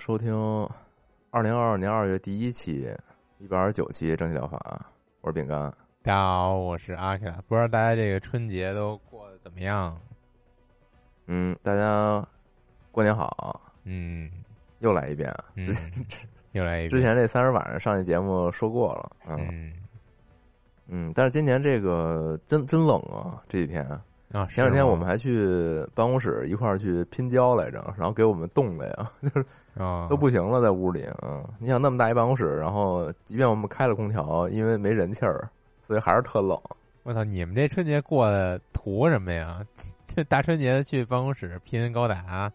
收听二零二二年二月第一期一百二十九期正气疗法，我是饼干。大家好，我是阿克。不知道大家这个春节都过得怎么样？嗯，大家过年好。嗯，又来一遍。嗯，又来一遍。之前这三十晚上上一节目说过了。嗯嗯，但是今年这个真真冷啊，这几天。啊，前两天我们还去办公室一块儿去拼胶来着，然后给我们冻的呀，就是啊都不行了，在屋里。啊，你想那么大一办公室，然后即便我们开了空调，因为没人气儿，所以还是特冷。我操，你们这春节过的图什么呀？这 大春节去办公室拼高达？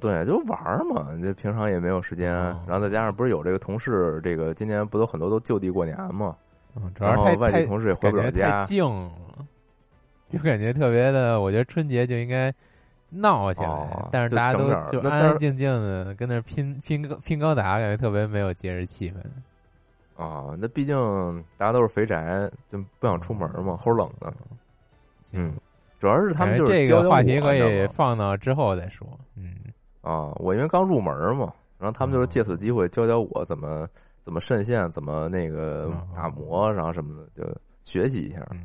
对，就玩嘛。这平常也没有时间，然后再加上不是有这个同事，这个今年不都很多都就地过年嘛？嗯，主要是外地同事也回不了家，静了。就感觉特别的，我觉得春节就应该闹起来，但是大家都就安安静静的跟那拼拼拼高达，感觉特别没有节日气氛。啊，那毕竟大家都是肥宅，就不想出门嘛，齁冷的。嗯，主要是他们就是这个话题可以放到之后再说。嗯，啊，我因为刚入门嘛，然后他们就是借此机会教教我怎么怎么渗线，怎么那个打磨，然后什么的，就学习一下。嗯。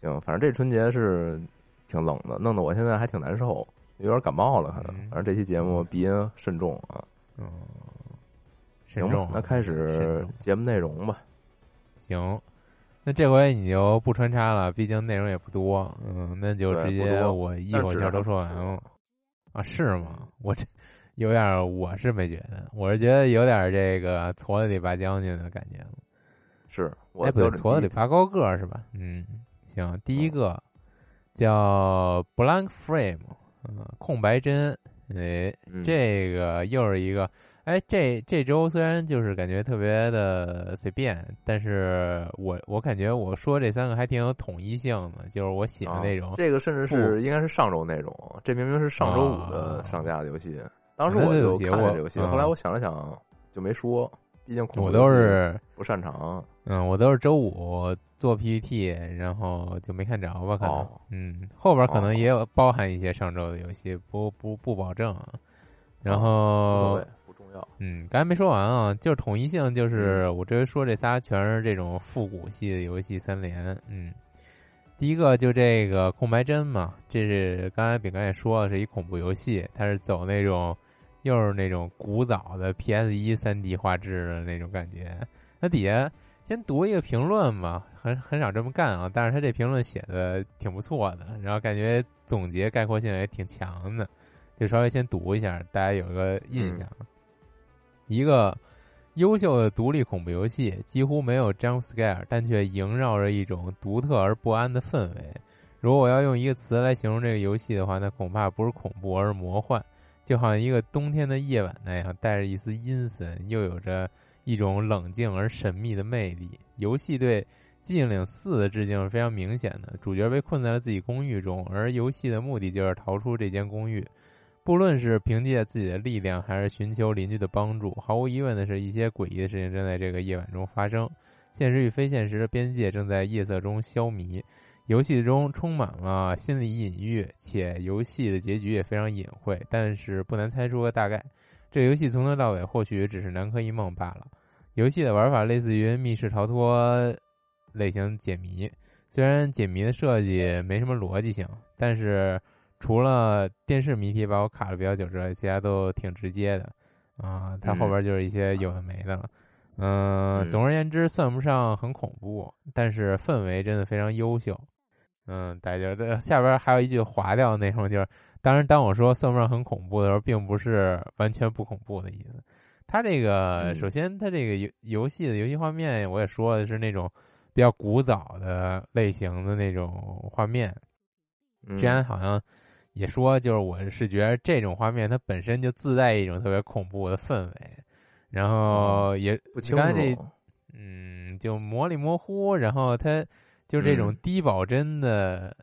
行，反正这春节是挺冷的，弄得我现在还挺难受，有点感冒了，可能。反正这期节目鼻音慎重啊。嗯，行，那开始节目内容吧。行，那这回你就不穿插了，毕竟内容也不多。嗯，那就直接我一口气都说完了。啊，是吗？我这有点，我是没觉得，我是觉得有点这个矬子里拔将军的感觉了。是，哎，不对，矬子里拔高个是吧？嗯。行，第一个叫 Blank Frame，嗯，空白帧，哎，这个又是一个，哎，这这周虽然就是感觉特别的随便，但是我我感觉我说这三个还挺有统一性的，就是我写的那种。这个甚至是应该是上周那种，这明明是上周五的上架的游戏，当时我就看这游戏，后来我想了想就没说，毕竟我都是不擅长。嗯，我都是周五做 PPT，然后就没看着吧？可能，嗯，后边可能也有包含一些上周的游戏，不不不保证。然后不重要。嗯，刚才没说完啊，就是统一性，就是我这回说这仨全是这种复古系的游戏三连。嗯，第一个就这个空白针嘛，这是刚才饼干也说了，是一恐怖游戏，它是走那种又是那种古早的 PS 一三 D 画质的那种感觉。它底下。先读一个评论吧，很很少这么干啊，但是他这评论写的挺不错的，然后感觉总结概括性也挺强的，就稍微先读一下，大家有个印象。一个优秀的独立恐怖游戏，几乎没有 jump scare，但却萦绕着一种独特而不安的氛围。如果我要用一个词来形容这个游戏的话，那恐怕不是恐怖，而是魔幻，就好像一个冬天的夜晚那样，带着一丝阴森，又有着。一种冷静而神秘的魅力。游戏对寂静岭四》的致敬是非常明显的。主角被困在了自己公寓中，而游戏的目的就是逃出这间公寓。不论是凭借自己的力量，还是寻求邻居的帮助，毫无疑问的是一些诡异的事情正在这个夜晚中发生。现实与非现实的边界正在夜色中消弭。游戏中充满了心理隐喻，且游戏的结局也非常隐晦，但是不难猜出个大概。这游戏从头到尾或许只是南柯一梦罢了。游戏的玩法类似于密室逃脱类型解谜，虽然解谜的设计没什么逻辑性，但是除了电视谜题把我卡了比较久之外，其他都挺直接的。啊，它后边就是一些有的没的了。嗯，总而言之，算不上很恐怖，但是氛围真的非常优秀。嗯，大家的下边还有一句划掉的内容，就是当然，当我说算不上很恐怖的时候，并不是完全不恐怖的意思。它这个首先，它这个游游戏的游戏画面，我也说的是那种比较古早的类型的那种画面。之前好像也说，就是我是觉得这种画面它本身就自带一种特别恐怖的氛围，然后也不清楚，嗯，就模里模糊，然后它就这种低保真的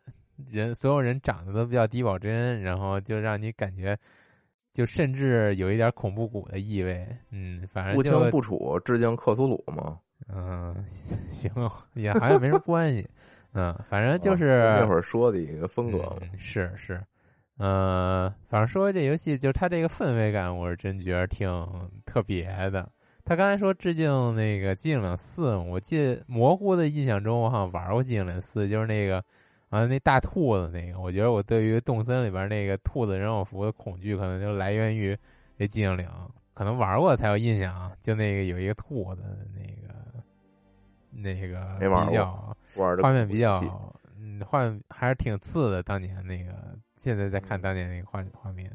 人，所有人长得都比较低保真，然后就让你感觉。就甚至有一点恐怖谷的意味，嗯，反正不清不楚，致敬克苏鲁嘛，嗯，行，也好像没什么关系，嗯，反正就是那会儿说的一个风格，是是，嗯，反正说这游戏，就是它这个氛围感，我是真觉得挺特别的。他刚才说致敬那个《寂静岭四》，我记得模糊的印象中，我好像玩过《寂静岭四》，就是那个。啊，那大兔子那个，我觉得我对于动森里边那个兔子人偶服的恐惧，可能就来源于这寂静岭，可能玩过才有印象。就那个有一个兔子，那个那个比较画面比较，嗯，画面还是挺次的。当年那个，现在再看当年那个画画面，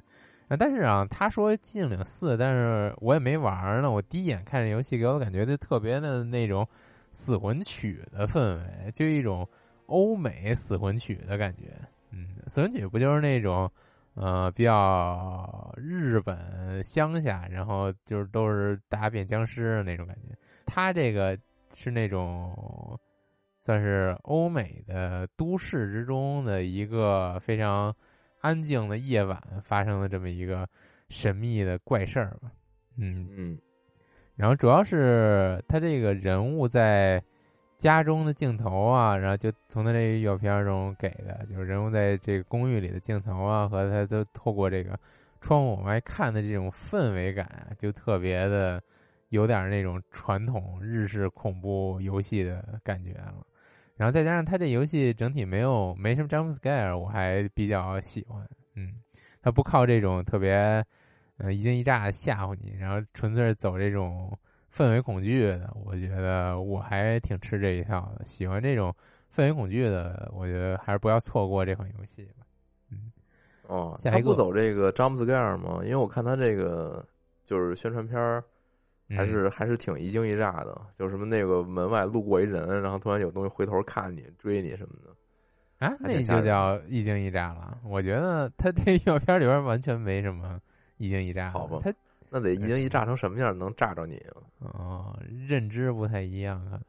啊，但是啊，他说寂静岭四，但是我也没玩呢。我第一眼看这游戏，给我感觉就特别的那种死魂曲的氛围，就一种。欧美死魂曲的感觉，嗯，死魂曲不就是那种，呃，比较日本乡下，然后就是都是大家变僵尸的那种感觉。他这个是那种算是欧美的都市之中的一个非常安静的夜晚发生的这么一个神秘的怪事儿吧，嗯嗯。然后主要是他这个人物在。家中的镜头啊，然后就从他这预告片中给的，就是人物在这个公寓里的镜头啊，和他都透过这个窗户往外看的这种氛围感，就特别的有点那种传统日式恐怖游戏的感觉了。然后再加上他这游戏整体没有没什么 jump scare，我还比较喜欢。嗯，他不靠这种特别嗯一惊一乍吓唬你，然后纯粹是走这种。氛围恐惧的，我觉得我还挺吃这一套的。喜欢这种氛围恐惧的，我觉得还是不要错过这款游戏吧。嗯，哦，他不走这个 jump scare 吗？因为我看他这个就是宣传片儿，还是还是挺一惊一乍的。就什么那个门外路过一人，然后突然有东西回头看你追你什么的，啊，那就叫一惊一乍了。我觉得他这预告片里边完全没什么一惊一乍。好吧，他。那得一惊一乍成什么样能炸着你啊？哦，认知不太一样啊。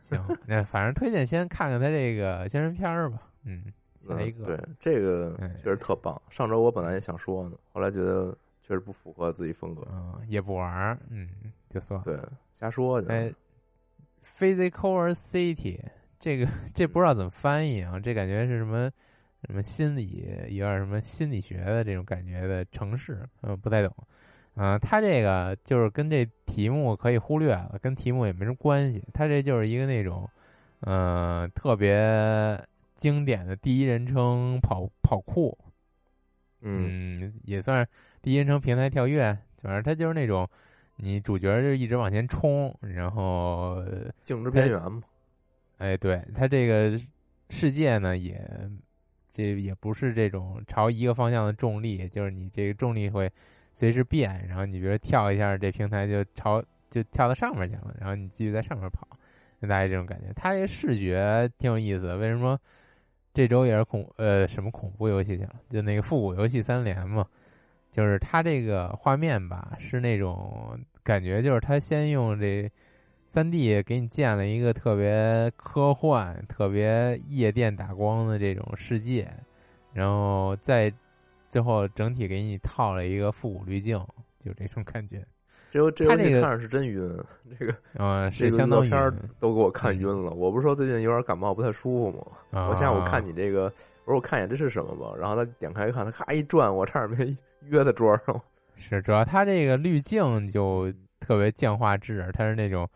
行，那反正推荐先看看他这个宣传片儿吧。嗯，下一个，对这个确实特棒。上周我本来也想说呢，后来觉得确实不符合自己风格，嗯，也不玩儿，嗯，就算对瞎说。哎，Physical City 这个这不知道怎么翻译啊？这感觉是什么什么心理有点什么心理学的这种感觉的城市，嗯，不太懂。啊，他这个就是跟这题目可以忽略了，跟题目也没什么关系。他这就是一个那种，嗯，特别经典的第一人称跑跑酷，嗯，也算是第一人称平台跳跃。反正他就是那种，你主角就一直往前冲，然后静止边缘嘛。哎，对他这个世界呢，也这也不是这种朝一个方向的重力，就是你这个重力会。随时变，然后你比如跳一下，这平台就朝就跳到上面去了，然后你继续在上面跑，就大概这种感觉。它这视觉挺有意思的。为什么这周也是恐呃什么恐怖游戏去了？就那个复古游戏三连嘛，就是它这个画面吧，是那种感觉，就是它先用这三 D 给你建了一个特别科幻、特别夜店打光的这种世界，然后在最后整体给你套了一个复古滤镜，就这种感觉。这游这游戏看着是真晕，这个嗯是相当片都给我看晕了。我不是说最近有点感冒不太舒服吗？我下午看你这个，我说我看一眼这是什么吧，然后他点开一看，他咔一转，我差点没 约在桌上。是，主要它这个滤镜就特别降画质，它是那种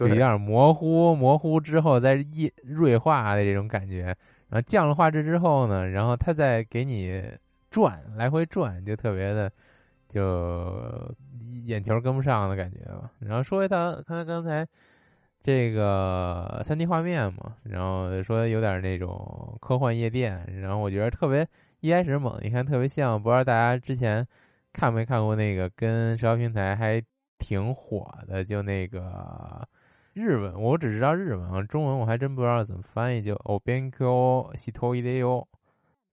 有点模糊，模糊之后再一锐化的这种感觉。然后降了画质之后呢，然后他再给你转，来回转，就特别的就眼球跟不上的感觉吧。然后说回他，看他刚才这个三 D 画面嘛，然后说有点那种科幻夜店，然后我觉得特别一开始猛，你看特别像，不知道大家之前。看没看过那个跟社交平台还挺火的，就那个日文，我只知道日文啊，中文我还真不知道怎么翻译。就 Obenko Hitoideo，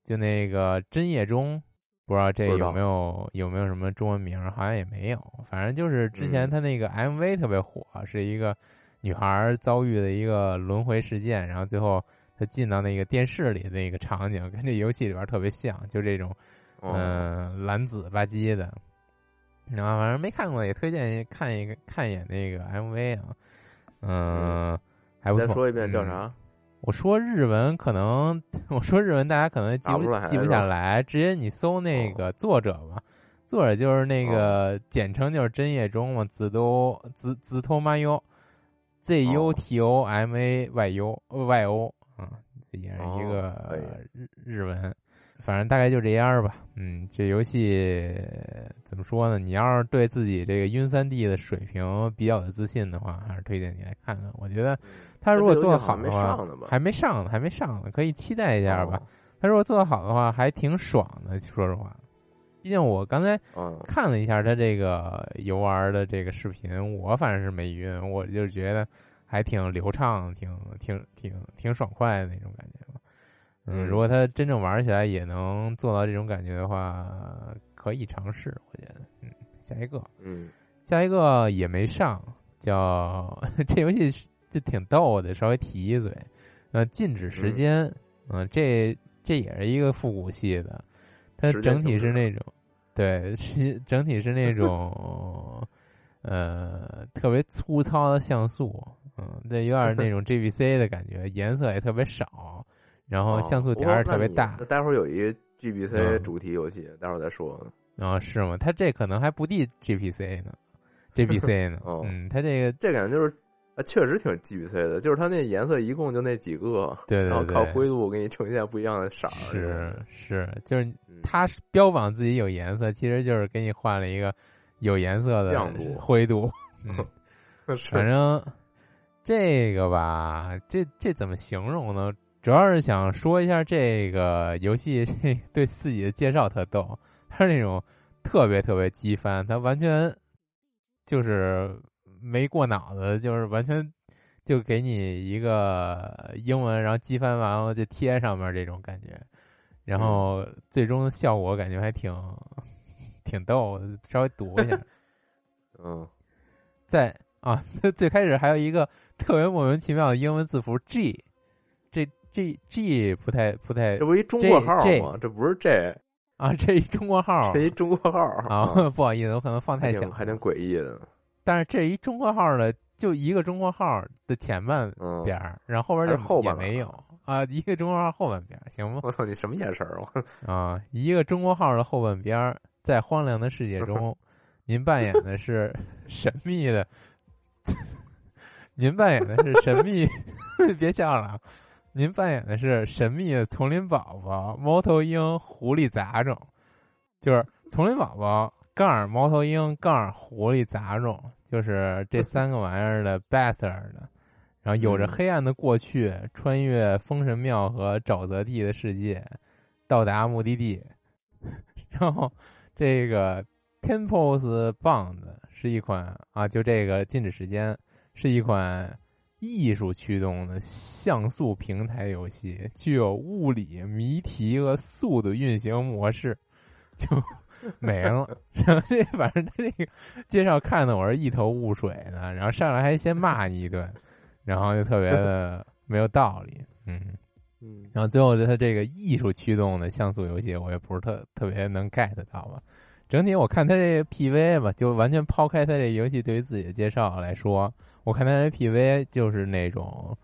就那个真夜中，不知道这有没有有没有什么中文名？好像也没有。反正就是之前他那个 MV 特别火，是一个女孩遭遇的一个轮回事件，然后最后她进到那个电视里的那个场景，跟这游戏里边特别像，就这种。嗯，蓝紫吧唧的，然后反正没看过，也推荐看一个看一眼那个 MV 啊。嗯，还不错。再说一遍叫啥？我说日文可能，我说日文大家可能记不记不下来，直接你搜那个作者吧。作者就是那个简称就是真叶中嘛，子都子子托妈哟 Z U T O M A Y U Y O 啊，这也是一个日日文。反正大概就这样吧，嗯，这游戏怎么说呢？你要是对自己这个晕三 D 的水平比较有自信的话，还是推荐你来看看。我觉得他如果做的好的话，还没上呢，还没上呢，可以期待一下吧。他如果做的好的话，还挺爽的。说实话，毕竟我刚才看了一下他这个游玩的这个视频，我反正是没晕，我就觉得还挺流畅，挺挺挺挺爽快的那种感觉。嗯，如果他真正玩起来也能做到这种感觉的话，可以尝试。我觉得，嗯，下一个，嗯，下一个也没上，叫 这游戏就挺逗的，稍微提一嘴。呃，禁止时间，嗯，这这也是一个复古系的，它整体是那种，对，是整体是那种，呃，特别粗糙的像素，嗯，那有点那种 GBC 的感觉，颜色也特别少。然后像素点儿特别大，那待会儿有一个 GBC 主题游戏，待会儿再说。啊，是吗？它这可能还不敌 GPC 呢，GBC 呢？嗯，它这个这感觉就是，啊，确实挺 GBC 的，就是它那颜色一共就那几个，对对对，然后靠灰度给你呈现不一样的色儿。是是，就是它标榜自己有颜色，其实就是给你换了一个有颜色的亮度、灰度。嗯，反正这个吧，这这怎么形容呢？主要是想说一下这个游戏 对自己的介绍特逗，它是那种特别特别机翻，它完全就是没过脑子，就是完全就给你一个英文，然后机翻完了就贴上面这种感觉，然后最终的效果感觉还挺挺逗，稍微读一下，嗯，在啊，最开始还有一个特别莫名其妙的英文字符 G。G G 不太不太，这不一中国号吗？这不是 J 啊，这一中国号，这一中国号啊，不好意思，我可能放太小，还挺诡异的。但是这一中国号的，就一个中国号的前半边儿，然后后边就后也没有啊，一个中国号后半边行吗？我操，你什么眼神儿？我 啊，一个中国号的后半边儿，在荒凉的世界中，您扮演的是神秘的，您扮演的是神秘，别笑了。您扮演的是神秘的丛林宝宝、猫头鹰、狐狸杂种，就是丛林宝宝杠猫头鹰杠狐狸杂种，就是这 三个玩意儿的 bastard 的，然后有着黑暗的过去，穿越封神庙和沼泽地的世界，到达目的地，然后这个 Temples Bond 是一款啊，就这个禁止时间是一款。艺术驱动的像素平台游戏，具有物理谜题和速度运行模式，就没了。然后这反正他这个介绍看的我是一头雾水的，然后上来还先骂你一顿，然后就特别的没有道理，嗯嗯，然后最后他这个艺术驱动的像素游戏，我也不是特特别能 get 到吧。整体我看他这 PV 吧，就完全抛开他这游戏对于自己的介绍来说，我看他这 PV 就是那种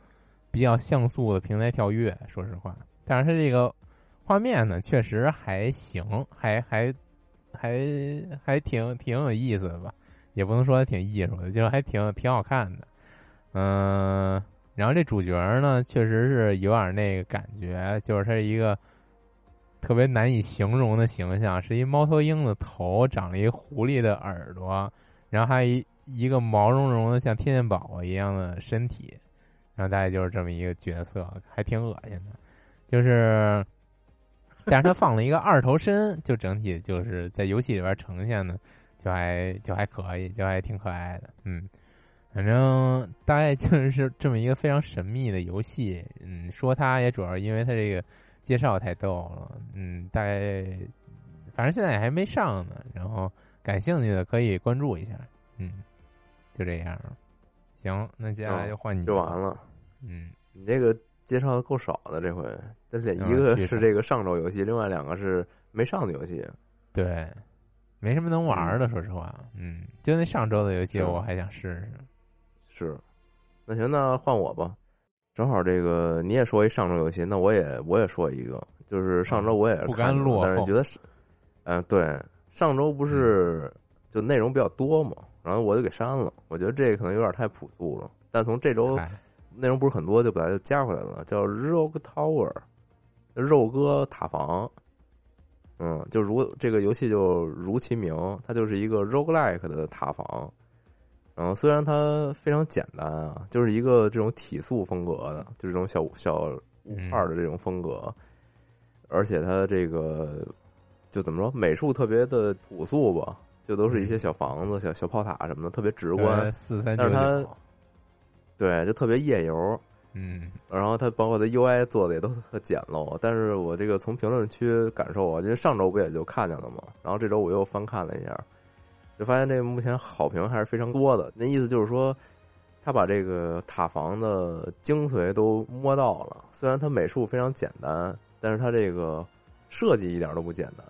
比较像素的平台跳跃，说实话。但是他这个画面呢，确实还行，还还还还挺挺有意思的吧，也不能说挺艺术的，就是还挺挺好看的。嗯，然后这主角呢，确实是有点那个感觉，就是他是一个。特别难以形容的形象，是一猫头鹰的头，长了一狐狸的耳朵，然后还一一个毛茸茸的像天线宝宝一样的身体，然后大概就是这么一个角色，还挺恶心的。就是，但是他放了一个二头身，就整体就是在游戏里边呈现的，就还就还可以，就还挺可爱的。嗯，反正大概就是这么一个非常神秘的游戏。嗯，说它也主要因为它这个。介绍太逗了，嗯，大概反正现在也还没上呢，然后感兴趣的可以关注一下，嗯，就这样，行，那接下来就换你就完了，嗯，你这个介绍的够少的这回，这一个是这个上周游戏，另外两个是没上的游戏，对，没什么能玩的，说实话，嗯，就那上周的游戏我还想试试，是，那行，那换我吧。正好这个你也说一上周游戏，那我也我也说一个，就是上周我也不甘落但是觉得是，嗯，对，上周不是就内容比较多嘛，然后我就给删了。我觉得这可能有点太朴素了。但从这周内容不是很多，就把它加回来了，叫 Rogue Tower，肉鸽塔防。嗯，就如这个游戏就如其名，它就是一个 Roguelike 的塔防。然后虽然它非常简单啊，就是一个这种体素风格的，就这种小小五二的这种风格，而且它这个就怎么说，美术特别的朴素吧，就都是一些小房子、小小炮塔什么的，特别直观。四三但是它对，就特别夜游。嗯，然后它包括它 UI 做的也都特简陋。但是我这个从评论区感受啊，因为上周不也就看见了嘛，然后这周我又翻看了一下。就发现这个目前好评还是非常多的，那意思就是说，他把这个塔防的精髓都摸到了。虽然它美术非常简单，但是它这个设计一点都不简单。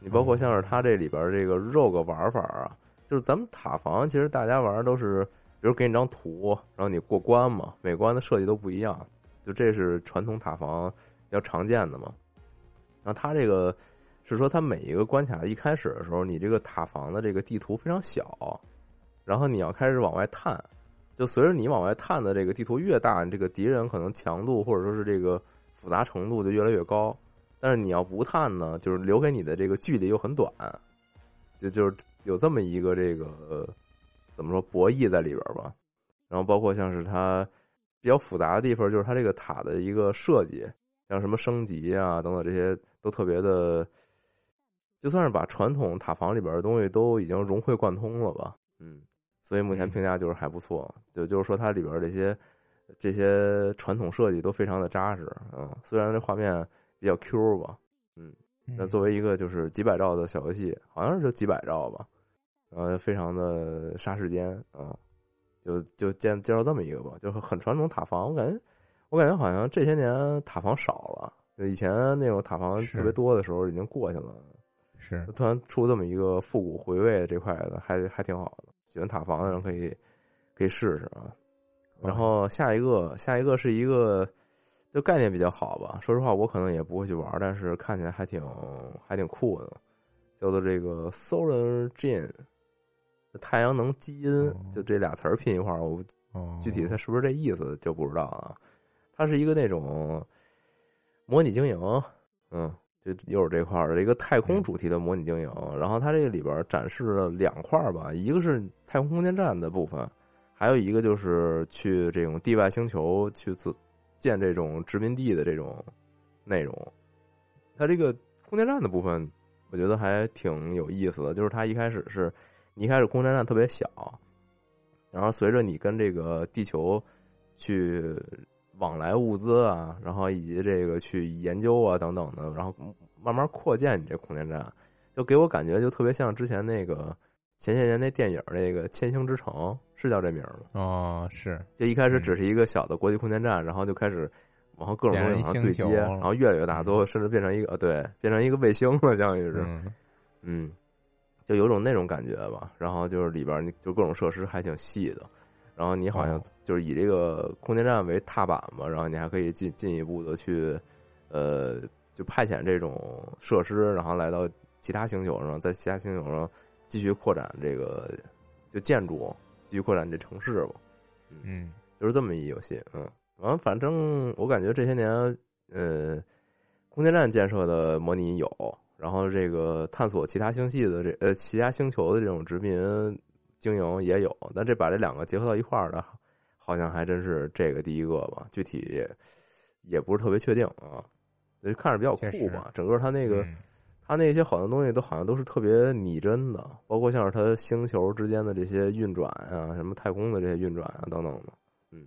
你包括像是它这里边这个肉个玩法啊，就是咱们塔防其实大家玩都是，比如给你张图，然后你过关嘛，每关的设计都不一样。就这是传统塔防比较常见的嘛。然后它这个。是说，它每一个关卡一开始的时候，你这个塔防的这个地图非常小，然后你要开始往外探，就随着你往外探的这个地图越大，你这个敌人可能强度或者说是这个复杂程度就越来越高。但是你要不探呢，就是留给你的这个距离又很短，就就是有这么一个这个怎么说博弈在里边吧。然后包括像是它比较复杂的地方，就是它这个塔的一个设计，像什么升级啊等等这些都特别的。就算是把传统塔防里边的东西都已经融会贯通了吧，嗯，所以目前评价就是还不错。就就是说它里边这些这些传统设计都非常的扎实，嗯，虽然这画面比较 Q 吧，嗯，那作为一个就是几百兆的小游戏，好像是就几百兆吧，然后非常的杀时间啊，就就介介绍这么一个吧，就很传统塔防，我感觉我感觉好像这些年塔防少了，就以前那种塔防特别多的时候已经过去了。是突然出这么一个复古回味这块的，还还挺好的。喜欢塔防的人可以可以试试啊。然后下一个下一个是一个就概念比较好吧。说实话，我可能也不会去玩，但是看起来还挺还挺酷的。叫做这个 Solar Gene，太阳能基因，就这俩词儿拼一块儿，我具体它是不是这意思就不知道啊。它是一个那种模拟经营，嗯。就又是这块儿的一个太空主题的模拟经营，然后它这个里边展示了两块儿吧，一个是太空空间站的部分，还有一个就是去这种地外星球去建这种殖民地的这种内容。它这个空间站的部分，我觉得还挺有意思的，就是它一开始是，你一开始空间站特别小，然后随着你跟这个地球去。往来物资啊，然后以及这个去研究啊等等的，然后慢慢扩建你这空间站，就就给我感觉就特别像之前那个前些年那电影那个《千星之城》，是叫这名吗？哦，是。就一开始只是一个小的国际空间站，然后就开始往后各种东西往上对接，然后越来越大，最后甚至变成一个对，变成一个卫星了，相当于是，嗯，就有种那种感觉吧。然后就是里边就各种设施还挺细的，然后你好像就是以这个空间站为踏板嘛，然后你还可以进进一步的去，呃，就派遣这种设施，然后来到其他星球上，在其他星球上继续扩展这个就建筑。继续扩展这城市吧，嗯，就是这么一游戏，嗯，完反正我感觉这些年，呃，空间站建设的模拟有，然后这个探索其他星系的这呃其他星球的这种殖民经营也有，但这把这两个结合到一块儿的，好像还真是这个第一个吧，具体也不是特别确定啊，就看着比较酷吧，整个它那个。它那些好多东西都好像都是特别拟真的，包括像是它星球之间的这些运转啊，什么太空的这些运转啊等等的，嗯，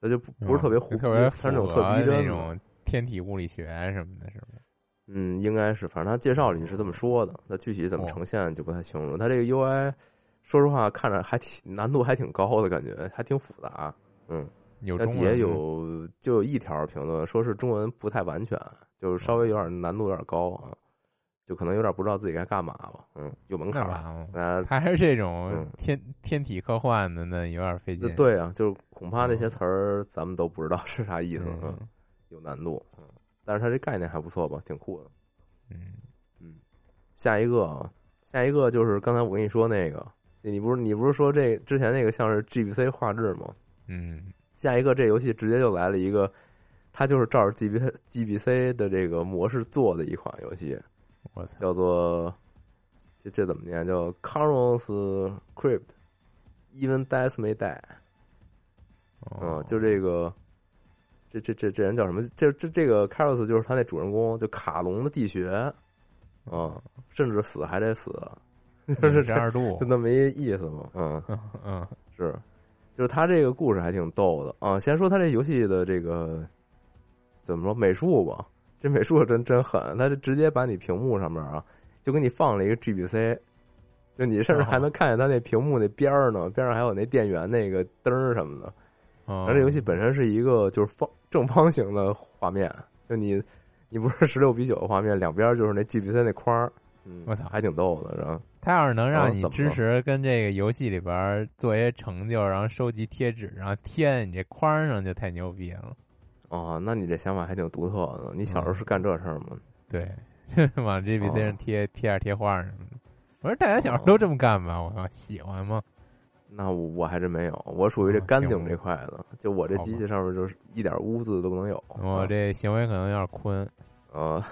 那就不不是特别特别它那种特逼真那种天体物理学什么的，是吗？嗯，应该是，反正它介绍里是这么说的，那具体怎么呈现就不太清楚。它这个 UI，说实话看着还挺难度还挺高的感觉，还挺复杂，嗯，有底下有就有一条评论说是中文不太完全，就是稍微有点难度有点高啊。就可能有点不知道自己该干嘛吧，嗯，有门槛儿，那还是这种天天体科幻的，那有点费劲。对啊，就是恐怕那些词儿咱们都不知道是啥意思，嗯，有难度，嗯，但是它这概念还不错吧，挺酷的，嗯嗯。下一个啊，下一个就是刚才我跟你说那个，你不是你不是说这之前那个像是 G B C 画质吗？嗯，下一个这游戏直接就来了一个，它就是照着 G B G B C 的这个模式做的一款游戏。叫做这这怎么念？叫 Carlos Crypt，Even Death May Die。嗯，就这个，这这这这人叫什么？这这这个 Carlos 就是他那主人公，就卡隆的地穴。嗯，甚至死还得死，就是这二度，就那么一意思嘛。嗯嗯，是，就是他这个故事还挺逗的啊。先说他这游戏的这个怎么说美术吧。这美术真真狠，他就直接把你屏幕上面啊，就给你放了一个 G B C，就你甚至还能看见他那屏幕那边儿呢，边上还有那电源那个灯儿什么的。而这游戏本身是一个就是方正方形的画面，就你你不是十六比九的画面，两边就是那 G B C 那框儿。我操，还挺逗的，然后？他要是能让你支持跟这个游戏里边做一些成就，然后收集贴纸，然后贴在你这框上，就太牛逼了。哦，那你这想法还挺独特的。你小时候是干这事儿吗？对，往 G B C 上贴贴点贴画什么的。我说大家小时候都这么干吧？我靠，喜欢吗？那我还真没有，我属于这干净这块的。就我这机器上面就是一点污渍都不能有。我这行为可能有点坤。呃，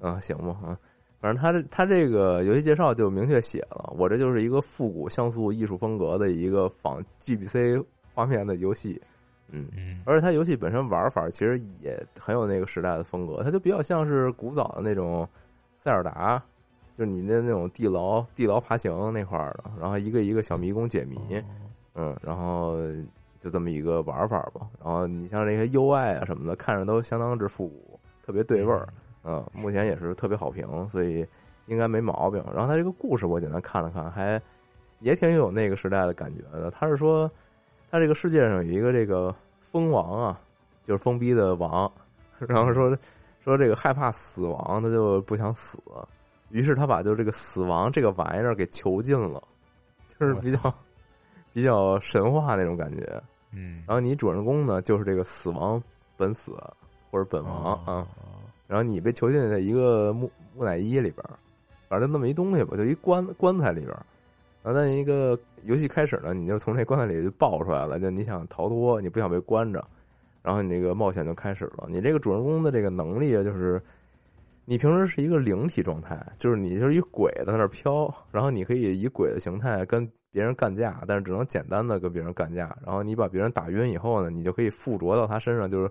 啊，行吧啊，反正他这他这个游戏介绍就明确写了，我这就是一个复古像素艺术风格的一个仿 G B C 画面的游戏。嗯嗯，而且它游戏本身玩法其实也很有那个时代的风格，它就比较像是古早的那种塞尔达，就是你的那种地牢地牢爬行那块儿的，然后一个一个小迷宫解谜，嗯，然后就这么一个玩法吧。然后你像这些 UI 啊什么的，看着都相当之复古，特别对味儿，嗯，目前也是特别好评，所以应该没毛病。然后它这个故事我简单看了看，还也挺有那个时代的感觉的。他是说。他这个世界上有一个这个蜂王啊，就是疯逼的王，然后说说这个害怕死亡，他就不想死，于是他把就这个死亡这个玩意儿给囚禁了，就是比较 比较神话那种感觉。嗯，然后你主人公呢，就是这个死亡本死或者本王啊，然后你被囚禁在一个木木乃伊里边，反正那么一东西吧，就一棺棺材里边。然后在一个游戏开始呢，你就从这棺材里就爆出来了，就你想逃脱，你不想被关着，然后你这个冒险就开始了。你这个主人公的这个能力啊，就是你平时是一个灵体状态，就是你就是一鬼在那飘，然后你可以以鬼的形态跟别人干架，但是只能简单的跟别人干架。然后你把别人打晕以后呢，你就可以附着到他身上，就是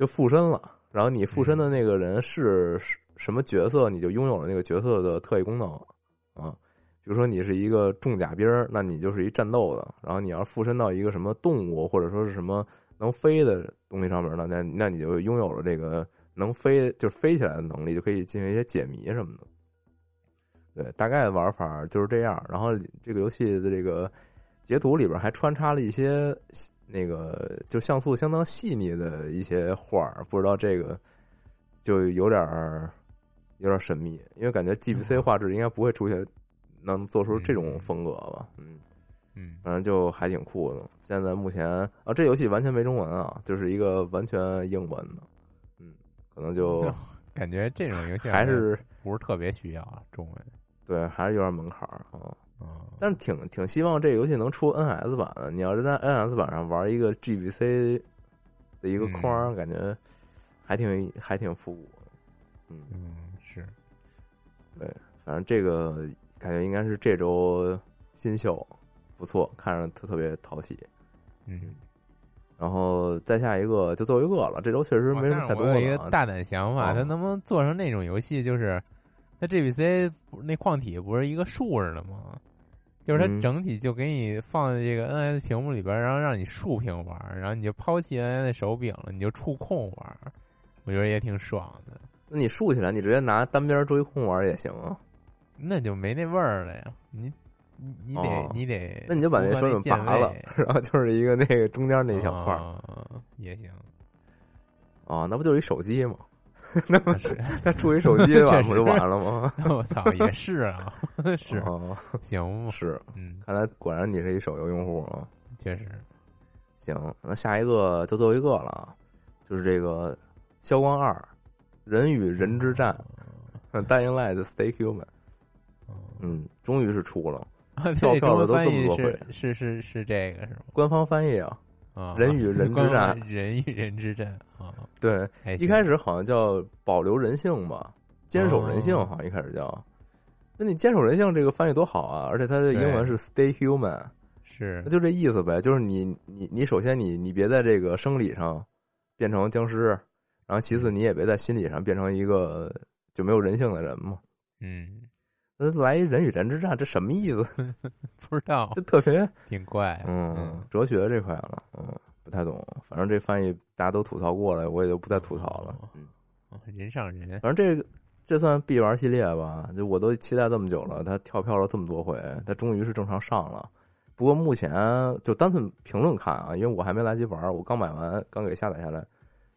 就附身了。然后你附身的那个人是什么角色，你就拥有了那个角色的特异功能啊。比如说你是一个重甲兵，那你就是一战斗的。然后你要附身到一个什么动物或者说是什么能飞的东西上面呢？那那你就拥有了这个能飞，就是飞起来的能力，就可以进行一些解谜什么的。对，大概玩法就是这样。然后这个游戏的这个截图里边还穿插了一些那个就像素相当细腻的一些画儿，不知道这个就有点儿有点神秘，因为感觉 GBC 画质应该不会出现能做出这种风格吧？嗯嗯，反正就还挺酷的。现在目前啊，这游戏完全没中文啊，就是一个完全英文的。嗯，可能就感觉这种游戏还是不是特别需要中文。对，还是有点门槛儿啊。嗯，但是挺挺希望这个游戏能出 NS 版的。你要是在 NS 版上玩一个 GBC 的一个框，感觉还挺还挺复古的。嗯嗯，是对，反正这个感觉应该是这周新秀，不错，看着特特别讨喜。嗯，然后再下一个就最后一个了。这周确实没什么太多的。一个大胆想法，啊它能不能做成那种游戏，就是它 GBC 那矿体不是一个竖着的吗？就是它嗯整体就给你放在这个 NS 屏幕里边，然后让你竖屏玩，然后你就抛弃 NS 手柄了，你就触控玩，我觉得也挺爽的。那你竖起来，你直接拿单边追控玩也行啊。那就没那味儿了呀！你你你得、哦你得，那你就把那手柄拔了，然后就是一个那个中间那小块儿啊也行。啊，那不就是一手机吗？那不是那出一手机 吧不就完了吗？我操，也是啊，是啊，行是，嗯，看来果然你是一手游用户啊。确实，行，那下一个就最后一个了，就是这个《消光二：人与人之战》，Dying Light Stay Human。嗯，终于是出了，跳票的都这么多回，是是是这个是吗？官方翻译啊，啊，人与人之战，人与人之战啊，对，一开始好像叫保留人性吧，坚守人性，好像一开始叫。那你坚守人性这个翻译多好啊！而且它的英文是 Stay Human，是那就这意思呗，就是你你你首先你你别在这个生理上变成僵尸，然后其次你也别在心理上变成一个就没有人性的人嘛。嗯。那来人与人之战，这什么意思？不知道，这特别挺怪。嗯，哲学这块了，嗯，不太懂。反正这翻译大家都吐槽过了，我也就不再吐槽了。嗯，人上人。反正这个这算必玩系列吧，就我都期待这么久了，它跳票了这么多回，它终于是正常上了。不过目前就单纯评论看啊，因为我还没来及玩，我刚买完，刚给下载下来。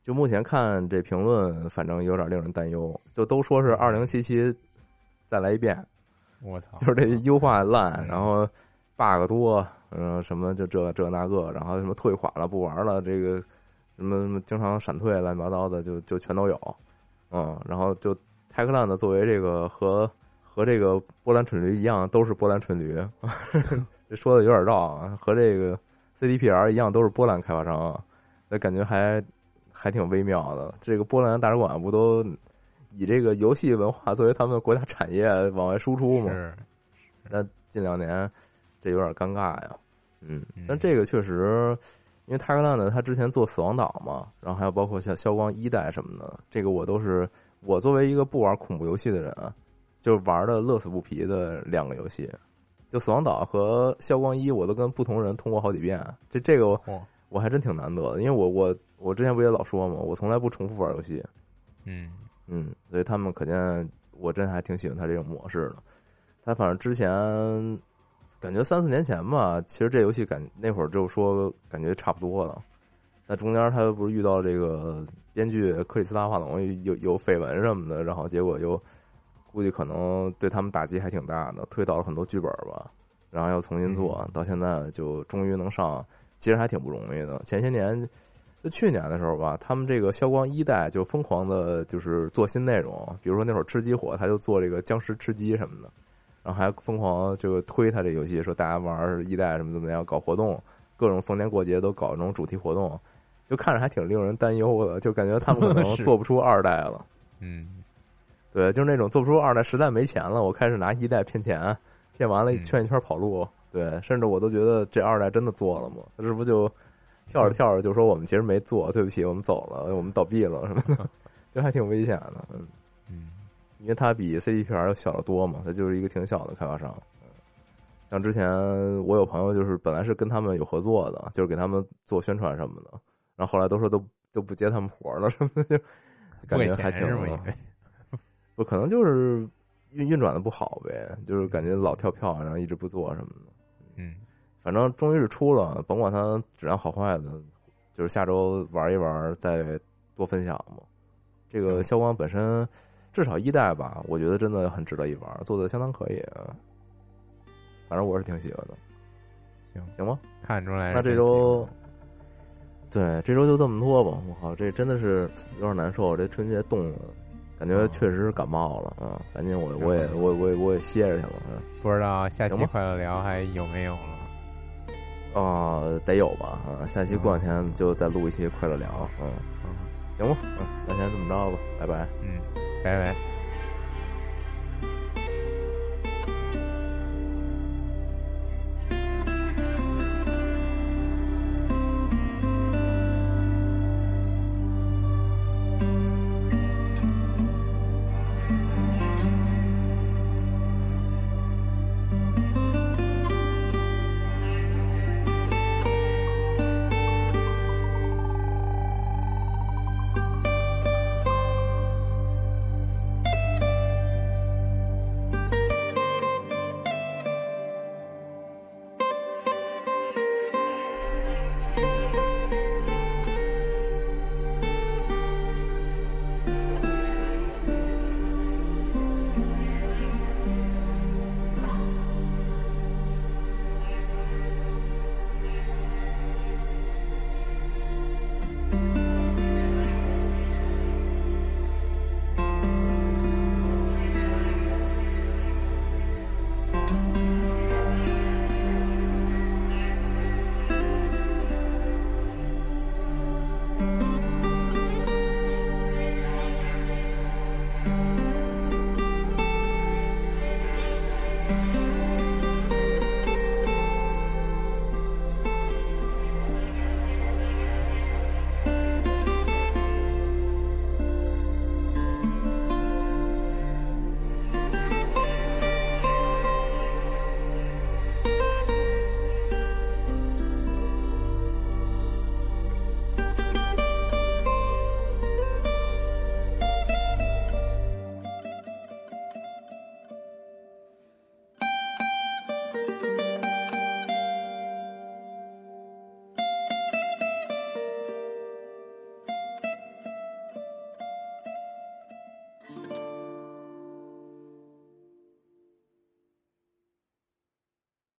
就目前看这评论，反正有点令人担忧，就都说是二零七七。再来一遍，我操！就是这优化烂，然后 bug 多，嗯，什么就这这那个，然后什么退款了不玩了，这个什么什么经常闪退乱七八糟的，就就全都有，嗯，然后就泰克烂的作为这个和和这个波兰蠢驴一样，都是波兰蠢驴，这说的有点绕啊，和这个 CDPR 一样，都是波兰开发商，那感觉还还挺微妙的。这个波兰大使馆不都？以这个游戏文化作为他们国家产业往外输出嘛？是。那近两年这有点尴尬呀。嗯，但这个确实，因为泰格兰呢，他之前做死亡岛嘛，然后还有包括像消光一代什么的，这个我都是我作为一个不玩恐怖游戏的人啊，就是玩的乐此不疲的两个游戏，就死亡岛和消光一，我都跟不同人通过好几遍。这这个我,、哦、我还真挺难得的，因为我我我之前不也老说嘛，我从来不重复玩游戏。嗯。嗯，所以他们可见我真还挺喜欢他这种模式的。他反正之前感觉三四年前吧，其实这游戏感那会儿就说感觉差不多了。那中间他不是遇到这个编剧克里斯塔华龙有有绯闻什么的，然后结果又估计可能对他们打击还挺大的，推倒了很多剧本吧，然后又重新做，到现在就终于能上，其实还挺不容易的。前些年。就去年的时候吧，他们这个消光一代就疯狂的，就是做新内容，比如说那会儿吃鸡火，他就做这个僵尸吃鸡什么的，然后还疯狂这个推他这游戏，说大家玩一代什么怎么样，搞活动，各种逢年过节都搞这种主题活动，就看着还挺令人担忧的，就感觉他们可能 做不出二代了。嗯，对，就是那种做不出二代，实在没钱了，我开始拿一代骗钱，骗完了圈一圈跑路。对，甚至我都觉得这二代真的做了吗？他是不是就？跳着跳着就说我们其实没做，对不起，我们走了，我们倒闭了什么的，就还挺危险的。嗯嗯，因为它比 CDPR 要小得多嘛，它就是一个挺小的开发商。嗯，像之前我有朋友就是本来是跟他们有合作的，就是给他们做宣传什么的，然后后来都说都都不接他们活了什么的，就感觉 还挺。不可能就是运运转的不好呗，就是感觉老跳票，然后一直不做什么的。嗯，反正终于是出了，甭管它质量好坏的，就是下周玩一玩，再多分享嘛。这个消光本身至少一代吧，我觉得真的很值得一玩，做的相当可以。反正我是挺喜欢的。行行吗？看出来。那这周，对这周就这么多吧。我靠，这真的是有点难受。这春节冻的，感觉确实感冒了啊！赶紧我我也我我也我也歇着去了。嗯，不知道下期快乐聊还有没有了？啊，得有吧？啊，下期过两天就再录一期快乐聊。嗯，行吧。嗯，那先这么着吧，拜拜。嗯，拜拜。